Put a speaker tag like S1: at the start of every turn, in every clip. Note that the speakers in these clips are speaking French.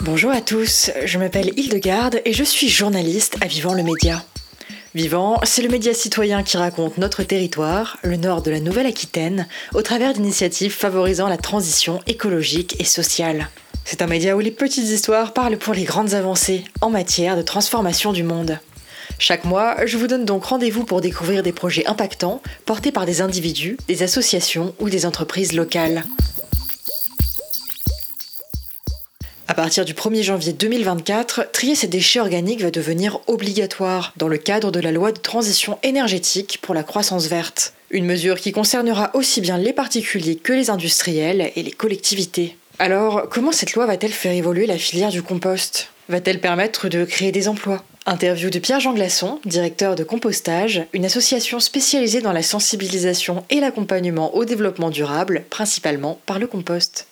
S1: Bonjour à tous, je m'appelle Hildegarde et je suis journaliste à Vivant le Média. Vivant, c'est le média citoyen qui raconte notre territoire, le nord de la Nouvelle-Aquitaine, au travers d'initiatives favorisant la transition écologique et sociale. C'est un média où les petites histoires parlent pour les grandes avancées en matière de transformation du monde. Chaque mois, je vous donne donc rendez-vous pour découvrir des projets impactants portés par des individus, des associations ou des entreprises locales. Partir du 1er janvier 2024, trier ces déchets organiques va devenir obligatoire dans le cadre de la loi de transition énergétique pour la croissance verte. Une mesure qui concernera aussi bien les particuliers que les industriels et les collectivités. Alors, comment cette loi va-t-elle faire évoluer la filière du compost? Va-t-elle permettre de créer des emplois? Interview de Pierre-Jean Glasson, directeur de Compostage, une association spécialisée dans la sensibilisation et l'accompagnement au développement durable, principalement par le compost.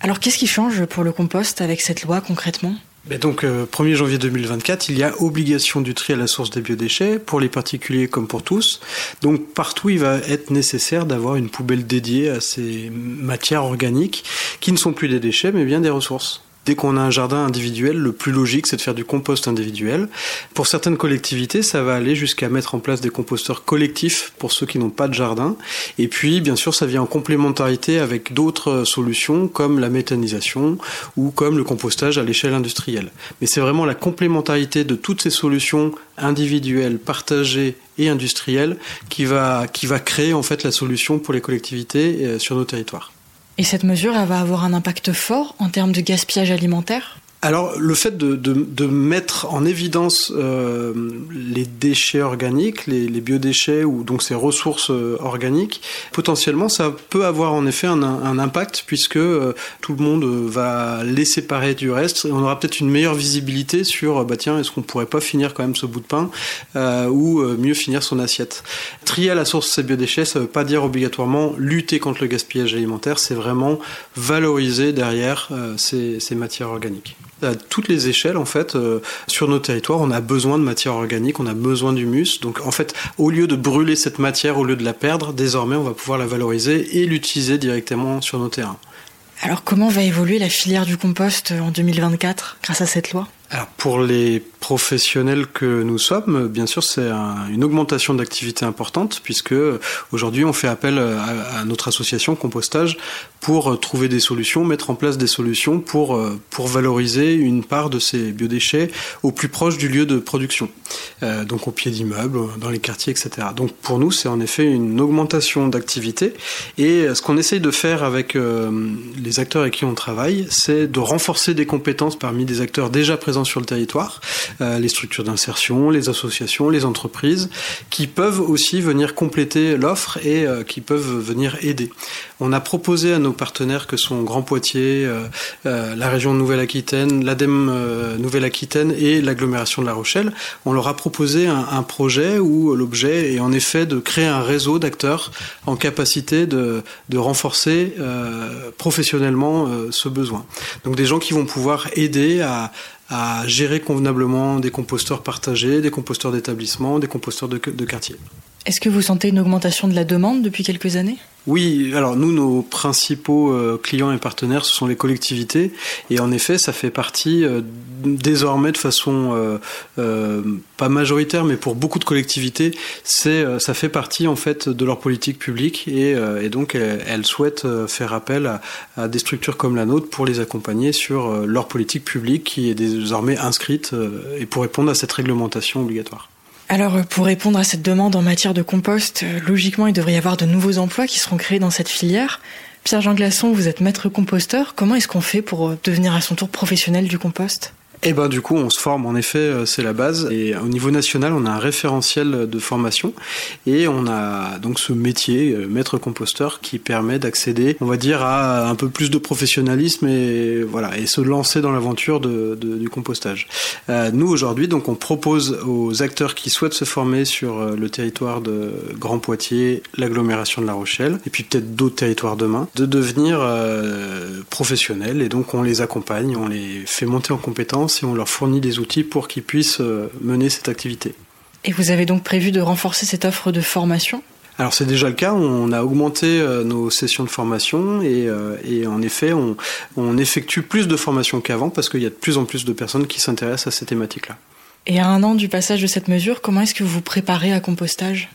S1: Alors qu'est-ce qui change pour le compost avec cette loi concrètement?
S2: Ben donc, 1er euh, janvier 2024, il y a obligation du tri à la source des biodéchets pour les particuliers comme pour tous. Donc, partout, il va être nécessaire d'avoir une poubelle dédiée à ces matières organiques qui ne sont plus des déchets, mais bien des ressources. Dès qu'on a un jardin individuel, le plus logique, c'est de faire du compost individuel. Pour certaines collectivités, ça va aller jusqu'à mettre en place des composteurs collectifs pour ceux qui n'ont pas de jardin. Et puis, bien sûr, ça vient en complémentarité avec d'autres solutions comme la méthanisation ou comme le compostage à l'échelle industrielle. Mais c'est vraiment la complémentarité de toutes ces solutions individuelles, partagées et industrielles qui va, qui va créer en fait la solution pour les collectivités euh, sur nos territoires.
S1: Et cette mesure, elle va avoir un impact fort en termes de gaspillage alimentaire?
S2: Alors, le fait de, de, de mettre en évidence euh, les déchets organiques, les, les, biodéchets ou donc ces ressources euh, organiques, potentiellement, ça peut avoir en effet un, un impact puisque euh, tout le monde va les séparer du reste. Et on aura peut-être une meilleure visibilité sur, bah tiens, est-ce qu'on pourrait pas finir quand même ce bout de pain ou mieux finir son assiette. Trier à la source ces biodéchets, ça veut pas dire obligatoirement lutter contre le gaspillage alimentaire, c'est vraiment valoriser derrière ces, ces matières organiques à toutes les échelles en fait euh, sur nos territoires on a besoin de matière organique on a besoin d'humus. Donc en fait au lieu de brûler cette matière au lieu de la perdre désormais on va pouvoir la valoriser et l'utiliser directement sur nos terrains.
S1: Alors comment va évoluer la filière du compost en 2024 grâce à cette loi?
S2: Alors pour les professionnels que nous sommes, bien sûr, c'est un, une augmentation d'activité importante puisque aujourd'hui on fait appel à, notre association Compostage pour trouver des solutions, mettre en place des solutions pour pour valoriser une part de ces biodéchets au plus proche du lieu de production, euh, donc au pied d'immeubles, dans les quartiers, etc. Donc pour nous, c'est en effet une augmentation d'activité et ce qu'on essaye de faire avec euh, les acteurs avec qui on travaille, c'est de renforcer des compétences parmi des acteurs déjà présents sur le territoire, euh, les structures d'insertion, les associations, les entreprises, qui peuvent aussi venir compléter l'offre et euh, qui peuvent venir aider. On a proposé à nos partenaires que sont Grand Poitiers, euh, la région Nouvelle-Aquitaine, l'ADEME Nouvelle-Aquitaine et l'agglomération de La Rochelle, on leur a proposé un, un projet où l'objet est en effet de créer un réseau d'acteurs en capacité de, de renforcer professionnellement ce besoin. Donc des gens qui vont pouvoir aider à, à gérer convenablement des composteurs partagés, des composteurs d'établissement, des composteurs de, de quartier.
S1: Est-ce que vous sentez une augmentation de la demande depuis quelques années?
S2: Oui, alors nous, nos principaux euh, clients et partenaires, ce sont les collectivités. Et en effet, ça fait partie euh, désormais de façon euh, pas majoritaire, mais pour beaucoup de collectivités, c'est ça fait partie en fait de leur politique publique. Et, donc, elles, elles, souhaitent faire appel à, à, des structures comme la nôtre pour les accompagner sur leur politique publique qui est désormais inscrite et pour répondre à cette réglementation obligatoire.
S1: Alors, pour répondre à cette demande en matière de compost, logiquement, il devrait y avoir de nouveaux emplois qui seront créés dans cette filière. Pierre-Jean Glasson, vous êtes maître composteur. Comment est-ce qu'on fait pour devenir à son tour professionnel du compost?
S2: Et ben du coup, on se forme en effet, euh, c'est la base. Et au niveau national, on a un référentiel de formation et on a donc ce métier euh, maître composteur qui permet d'accéder, on va dire, à un peu plus de professionnalisme et voilà et se lancer dans l'aventure du compostage. Euh, nous aujourd'hui, donc, on propose aux acteurs qui souhaitent se former sur le territoire de Grand Poitiers, l'agglomération de La Rochelle et puis peut-être d'autres territoires demain, de devenir professionnels et donc on les accompagne, on les fait monter en compétences et on leur fournit des outils pour qu'ils puissent euh, mener cette activité.
S1: Et vous avez donc prévu de renforcer cette offre de formation?
S2: Alors c'est déjà le cas, on a augmenté nos sessions de formation et, et en effet on, on effectue plus de formations qu'avant parce qu'il y a de plus en plus de personnes qui s'intéressent à ces thématiques-là.
S1: Et à un an du passage de cette mesure, comment est-ce que vous vous préparez à compostage?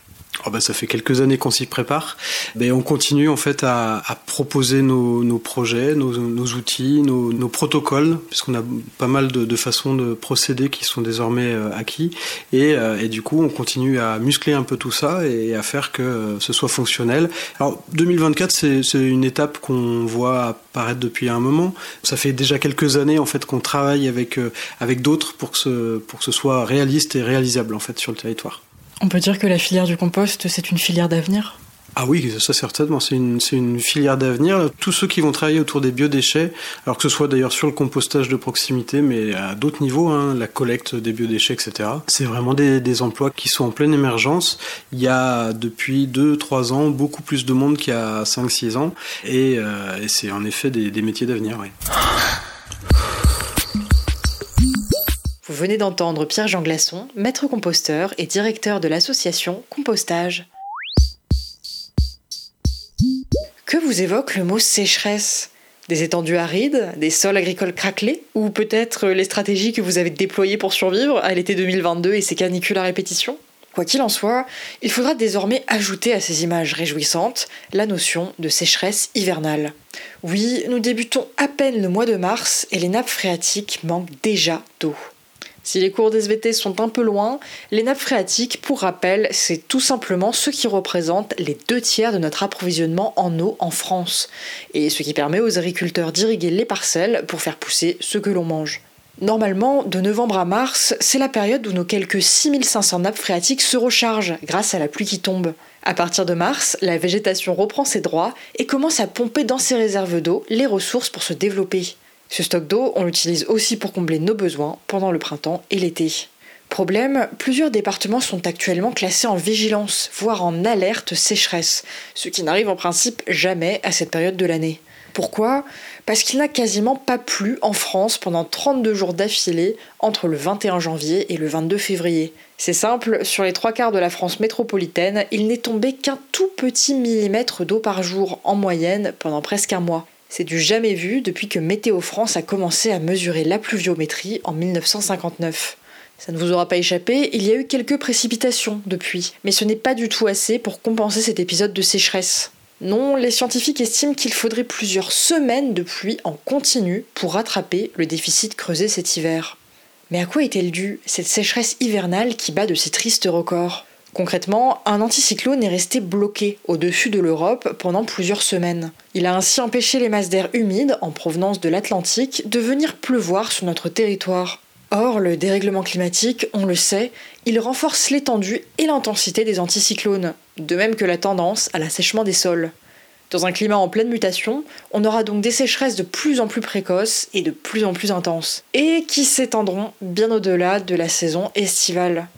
S2: Oh bah ça fait quelques années qu'on s'y prépare. Mais on continue en fait à, à proposer nos, nos projets, nos, nos outils, nos, nos, protocoles, puisqu'on a pas mal de, de, façons de procéder qui sont désormais euh, acquis. Et, euh, et, du coup, on continue à muscler un peu tout ça et à faire que euh, ce soit fonctionnel. Alors 2024, c'est une étape qu'on voit apparaître depuis un moment. Ça fait déjà quelques années en fait qu'on travaille avec avec d'autres pour que ce pour que ce soit réaliste et réalisable en fait sur le territoire.
S1: On peut dire que la filière du compost, c'est une filière d'avenir
S2: ah oui, ça certainement, c'est une, une, filière d'avenir. Tous ceux qui vont travailler autour des biodéchets, alors que ce soit d'ailleurs sur le compostage de proximité, mais à d'autres niveaux, hein, la collecte des biodéchets, etc. C'est vraiment des, des, emplois qui sont en pleine émergence. Il y a depuis 2-3 ans beaucoup plus de monde qu'il y a 5-6 ans, et, euh, et c'est en effet des, des métiers d'avenir. Oui.
S1: Venez d'entendre Pierre-Jean Glasson, maître composteur et directeur de l'association Compostage. Que vous évoque le mot sécheresse? Des étendues arides, des sols agricoles craquelés Ou peut-être les stratégies que vous avez déployées pour survivre à l'été 2022 et ses canicules à répétition? Quoi qu'il en soit, il faudra désormais ajouter à ces images réjouissantes la notion de sécheresse hivernale. Oui, nous débutons à peine le mois de mars et les nappes phréatiques manquent déjà d'eau. Si les cours d'SVT sont un peu loin, les nappes phréatiques, pour rappel, c'est tout simplement ce qui représente les deux tiers de notre approvisionnement en eau en France, et ce qui permet aux agriculteurs d'irriguer les parcelles pour faire pousser ce que l'on mange. Normalement, de novembre à mars, c'est la période où nos quelques 6500 nappes phréatiques se rechargent grâce à la pluie qui tombe. À partir de mars, la végétation reprend ses droits et commence à pomper dans ses réserves d'eau les ressources pour se développer. Ce stock d'eau, on l'utilise aussi pour combler nos besoins pendant le printemps et l'été. Problème, plusieurs départements sont actuellement classés en vigilance, voire en alerte sécheresse, ce qui n'arrive en principe jamais à cette période de l'année. Pourquoi? Parce qu'il n'a quasiment pas plu en France pendant 32 jours d'affilée entre le 21 janvier et le 22 février. C'est simple, sur les trois quarts de la France métropolitaine, il n'est tombé qu'un tout petit millimètre d'eau par jour en moyenne pendant presque un mois. C'est du jamais vu depuis que Météo France a commencé à mesurer la pluviométrie en 1959. Ça ne vous aura pas échappé, il y a eu quelques précipitations depuis, mais ce n'est pas du tout assez pour compenser cet épisode de sécheresse. Non, les scientifiques estiment qu'il faudrait plusieurs semaines de pluie en continu pour rattraper le déficit creusé cet hiver. Mais à quoi est-elle due, cette sécheresse hivernale qui bat de si tristes records? Concrètement, un anticyclone est resté bloqué au-dessus de l'Europe pendant plusieurs semaines. Il a ainsi empêché les masses d'air humides en provenance de l'Atlantique de venir pleuvoir sur notre territoire. Or, le dérèglement climatique, on le sait, il renforce l'étendue et l'intensité des anticyclones, de même que la tendance à l'assèchement des sols. Dans un climat en pleine mutation, on aura donc des sécheresses de plus en plus précoces et de plus en plus intenses, et qui s'étendront bien au-delà de la saison estivale.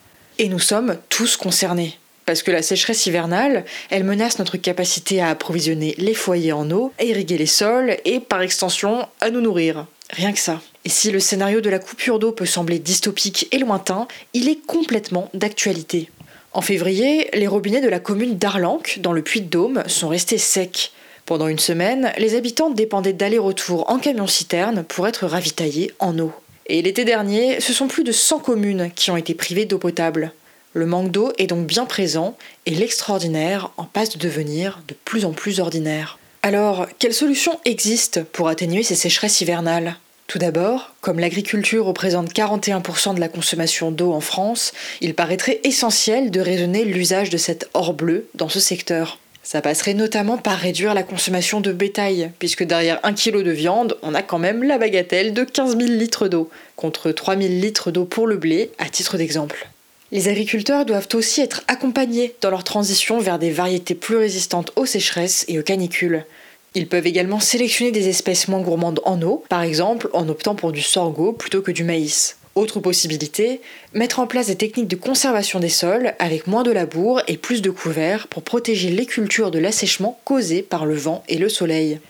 S1: Et nous sommes tous concernés. Parce que la sécheresse hivernale, elle menace notre capacité à approvisionner les foyers en eau, à irriguer les sols et, par extension, à nous nourrir. Rien que ça. Et si le scénario de la coupure d'eau peut sembler dystopique et lointain, il est complètement d'actualité. En février, les robinets de la commune d'Arlanque, dans le Puy-de-Dôme, sont restés secs. Pendant une semaine, les habitants dépendaient d'aller-retour en camion-citerne pour être ravitaillés en eau. Et l'été dernier, ce sont plus de 100 communes qui ont été privées d'eau potable. Le manque d'eau est donc bien présent et l'extraordinaire en passe de devenir de plus en plus ordinaire. Alors, quelles solutions existent pour atténuer ces sécheresses hivernales? Tout d'abord, comme l'agriculture représente 41% de la consommation d'eau en France, il paraîtrait essentiel de raisonner l'usage de cet or bleu dans ce secteur. Ça passerait notamment par réduire la consommation de bétail, puisque derrière un kilo de viande, on a quand même la bagatelle de 15 000 litres d'eau, contre 3 000 litres d'eau pour le blé, à titre d'exemple. Les agriculteurs doivent aussi être accompagnés dans leur transition vers des variétés plus résistantes aux sécheresses et aux canicules. Ils peuvent également sélectionner des espèces moins gourmandes en eau, par exemple en optant pour du sorgho plutôt que du maïs. Autre possibilité, mettre en place des techniques de conservation des sols avec moins de labour et plus de couverts pour protéger les cultures de l'assèchement causé par le vent et le soleil.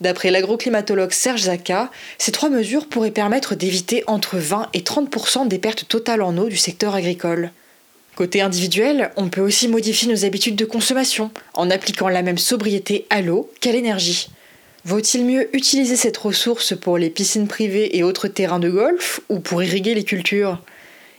S1: D'après l'agroclimatologue Serge Zaka, ces trois mesures pourraient permettre d'éviter entre 20 et 30% des pertes totales en eau du secteur agricole. Côté individuel, on peut aussi modifier nos habitudes de consommation en appliquant la même sobriété à l'eau qu'à l'énergie. Vaut-il mieux utiliser cette ressource pour les piscines privées et autres terrains de golf ou pour irriguer les cultures?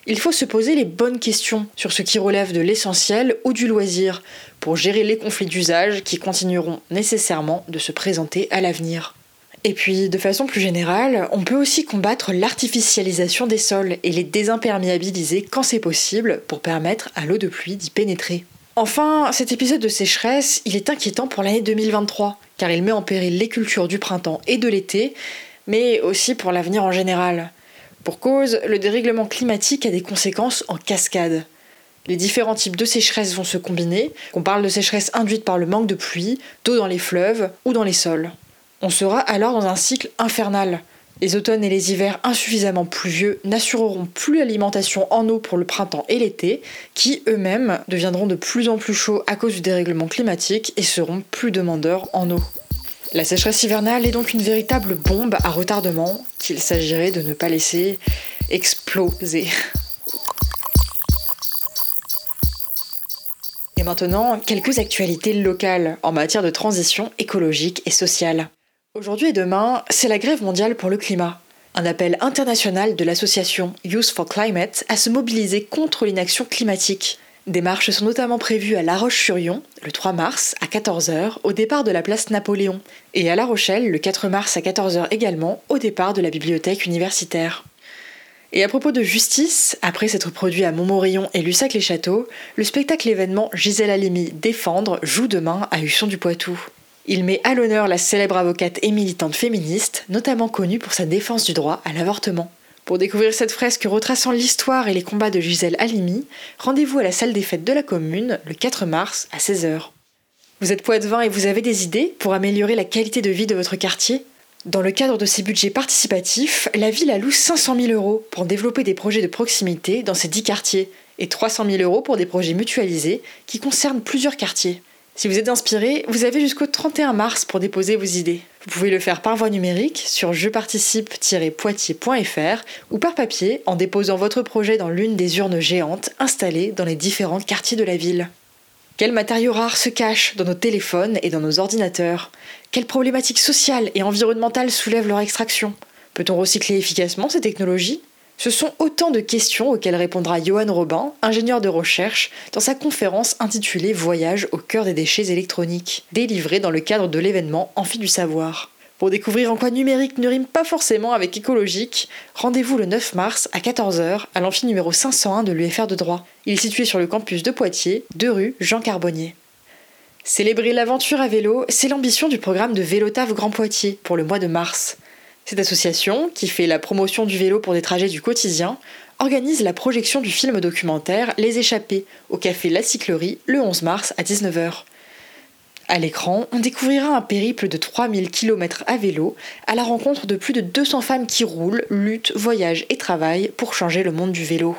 S1: Il faut se poser les bonnes questions sur ce qui relève de l'essentiel ou du loisir pour gérer les conflits d'usage qui continueront nécessairement de se présenter à l'avenir. Et puis, de façon plus générale, on peut aussi combattre l'artificialisation des sols et les désimperméabiliser quand c'est possible pour permettre à l'eau de pluie d'y pénétrer. Enfin, cet épisode de sécheresse, il est inquiétant pour l'année 2023, car il met en péril les cultures du printemps et de l'été, mais aussi pour l'avenir en général. Pour cause, le dérèglement climatique a des conséquences en cascade. Les différents types de sécheresse vont se combiner, qu'on parle de sécheresse induite par le manque de pluie, d'eau dans les fleuves ou dans les sols. On sera alors dans un cycle infernal, les automnes et les hivers insuffisamment pluvieux n'assureront plus l'alimentation en eau pour le printemps et l'été, qui eux-mêmes deviendront de plus en plus chauds à cause du dérèglement climatique et seront plus demandeurs en eau. La sécheresse hivernale est donc une véritable bombe à retardement qu'il s'agirait de ne pas laisser exploser. Et maintenant, quelques actualités locales en matière de transition écologique et sociale. Aujourd'hui et demain, c'est la grève mondiale pour le climat. Un appel international de l'association Youth for Climate à se mobiliser contre l'inaction climatique. Des marches sont notamment prévues à La Roche-sur-Yon, le 3 mars à 14h, au départ de la place Napoléon, et à La Rochelle, le 4 mars à 14h également, au départ de la bibliothèque universitaire. Et à propos de justice, après s'être produit à Montmorillon et Lussac-les-Châteaux, le spectacle événement Gisèle Halimi Défendre joue demain à Husson du Poitou. Il met à l'honneur la célèbre avocate et militante féministe, notamment connue pour sa défense du droit à l'avortement. Pour découvrir cette fresque retraçant l'histoire et les combats de Gisèle Halimi, rendez-vous à la salle des fêtes de la commune le 4 mars à 16h. Vous êtes poète-vin et vous avez des idées pour améliorer la qualité de vie de votre quartier? Dans le cadre de ces budgets participatifs, la ville alloue 500 000 euros pour développer des projets de proximité dans ces 10 quartiers et 300 000 euros pour des projets mutualisés qui concernent plusieurs quartiers. Si vous êtes inspiré, vous avez jusqu'au 31 mars pour déposer vos idées. Vous pouvez le faire par voie numérique sur jeparticipe-poitiers.fr ou par papier en déposant votre projet dans l'une des urnes géantes installées dans les différents quartiers de la ville. Quels matériaux rares se cachent dans nos téléphones et dans nos ordinateurs? Quelles problématiques sociales et environnementales soulèvent leur extraction? Peut-on recycler efficacement ces technologies? Ce sont autant de questions auxquelles répondra Johan Robin, ingénieur de recherche, dans sa conférence intitulée Voyage au cœur des déchets électroniques, délivrée dans le cadre de l'événement Amphi du savoir. Pour découvrir en quoi numérique ne rime pas forcément avec écologique, rendez-vous le 9 mars à 14h à l'amphi numéro 501 de l'UFR de droit. Il est situé sur le campus de Poitiers, 2 rue Jean Carbonnier. Célébrer l'aventure à vélo, c'est l'ambition du programme de Vélotave Grand Poitiers pour le mois de mars. Cette association, qui fait la promotion du vélo pour des trajets du quotidien, organise la projection du film documentaire Les Échappés au café La Cyclerie le 11 mars à 19h. À l'écran, on découvrira un périple de 3000 km à vélo à la rencontre de plus de 200 femmes qui roulent, luttent, voyagent et travaillent pour changer le monde du vélo.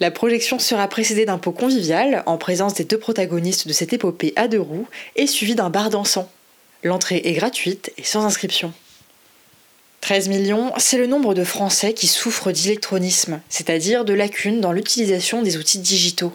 S1: La projection sera précédée d'un pot convivial en présence des deux protagonistes de cette épopée à deux roues et suivie d'un bar dansant. L'entrée est gratuite et sans inscription. 13 millions, c'est le nombre de Français qui souffrent d'électronisme, c'est-à-dire de lacunes dans l'utilisation des outils digitaux.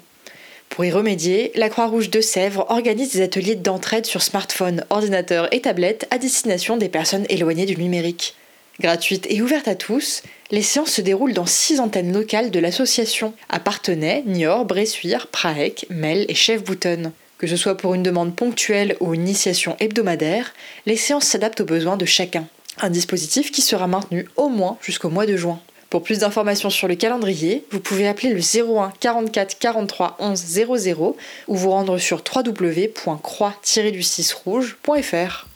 S1: Pour y remédier, la Croix-Rouge de Sèvres organise des ateliers d'entraide sur smartphones, ordinateurs et tablettes à destination des personnes éloignées du numérique. Gratuite et ouverte à tous, les séances se déroulent dans six antennes locales de l'association, à Partenay, Niort, Bressuire, Praec, Mel et Chef-Boutonne. Que ce soit pour une demande ponctuelle ou une initiation hebdomadaire, les séances s'adaptent aux besoins de chacun. Un dispositif qui sera maintenu au moins jusqu'au mois de juin. Pour plus d'informations sur le calendrier, vous pouvez appeler le 01 44 43 11 00 ou vous rendre sur www.croix-du-6rouge.fr.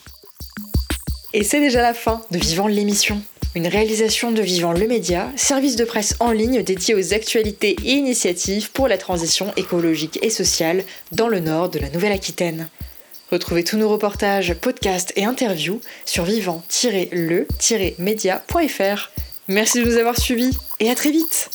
S1: Et c'est déjà la fin de Vivant l'émission. Une réalisation de Vivant le Média, service de presse en ligne dédié aux actualités et initiatives pour la transition écologique et sociale dans le nord de la Nouvelle-Aquitaine. Retrouvez tous nos reportages, podcasts et interviews sur vivant-le-media.fr. Merci de nous avoir suivis et à très vite